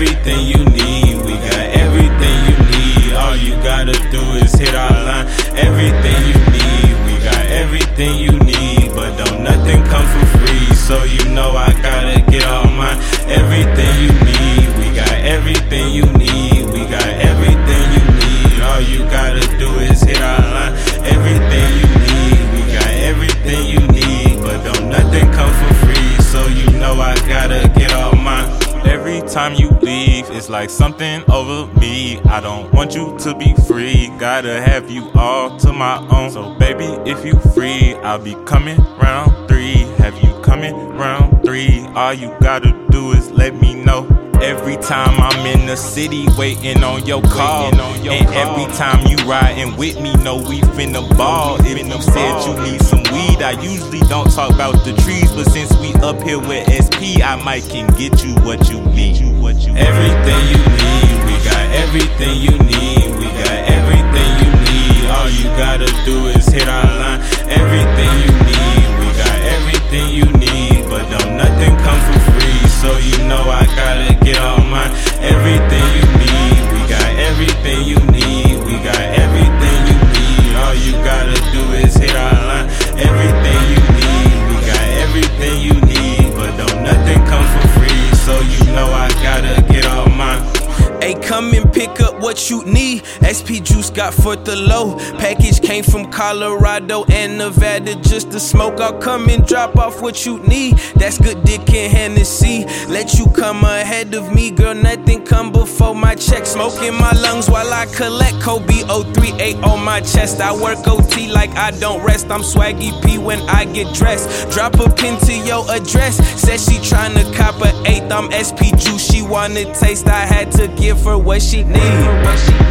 everything you need. We got everything you need. All you gotta do is hit our line. Everything you need. We got everything you need. But don't nothing come for free. So you know I gotta get all mine. Everything you need. We got everything you need. We got everything you need. All you gotta do is hit our line. Everything you need. We got everything you need. But don't nothing come for free. So you know I gotta get all mine. Every time you it's like something over me. I don't want you to be free. Gotta have you all to my own. So, baby, if you free, I'll be coming round three. Have you coming round three? All you gotta do is let me know. Every time I'm in the city, waiting on your call. on your and call. every time you riding with me, know we finna ball. If you said you need some weed, I usually don't talk about the trees. But since we up here with SP, I might can get you what you need. Everything you need, we got everything you need. Come and pick up what you need. SP Juice got for the low. Package came from Colorado and Nevada just to smoke. I'll come and drop off what you need. That's good dick and Hennessy. Let you come ahead of me, girl. Nothing come before my check. Smoke in my lungs while I collect Kobe 038 on my chest. I work OT like I don't rest. I'm swaggy P when I get dressed. Drop a pin to your address. Said she tryna cop a. I'm SP Juice. She wanna taste. I had to give her what she need.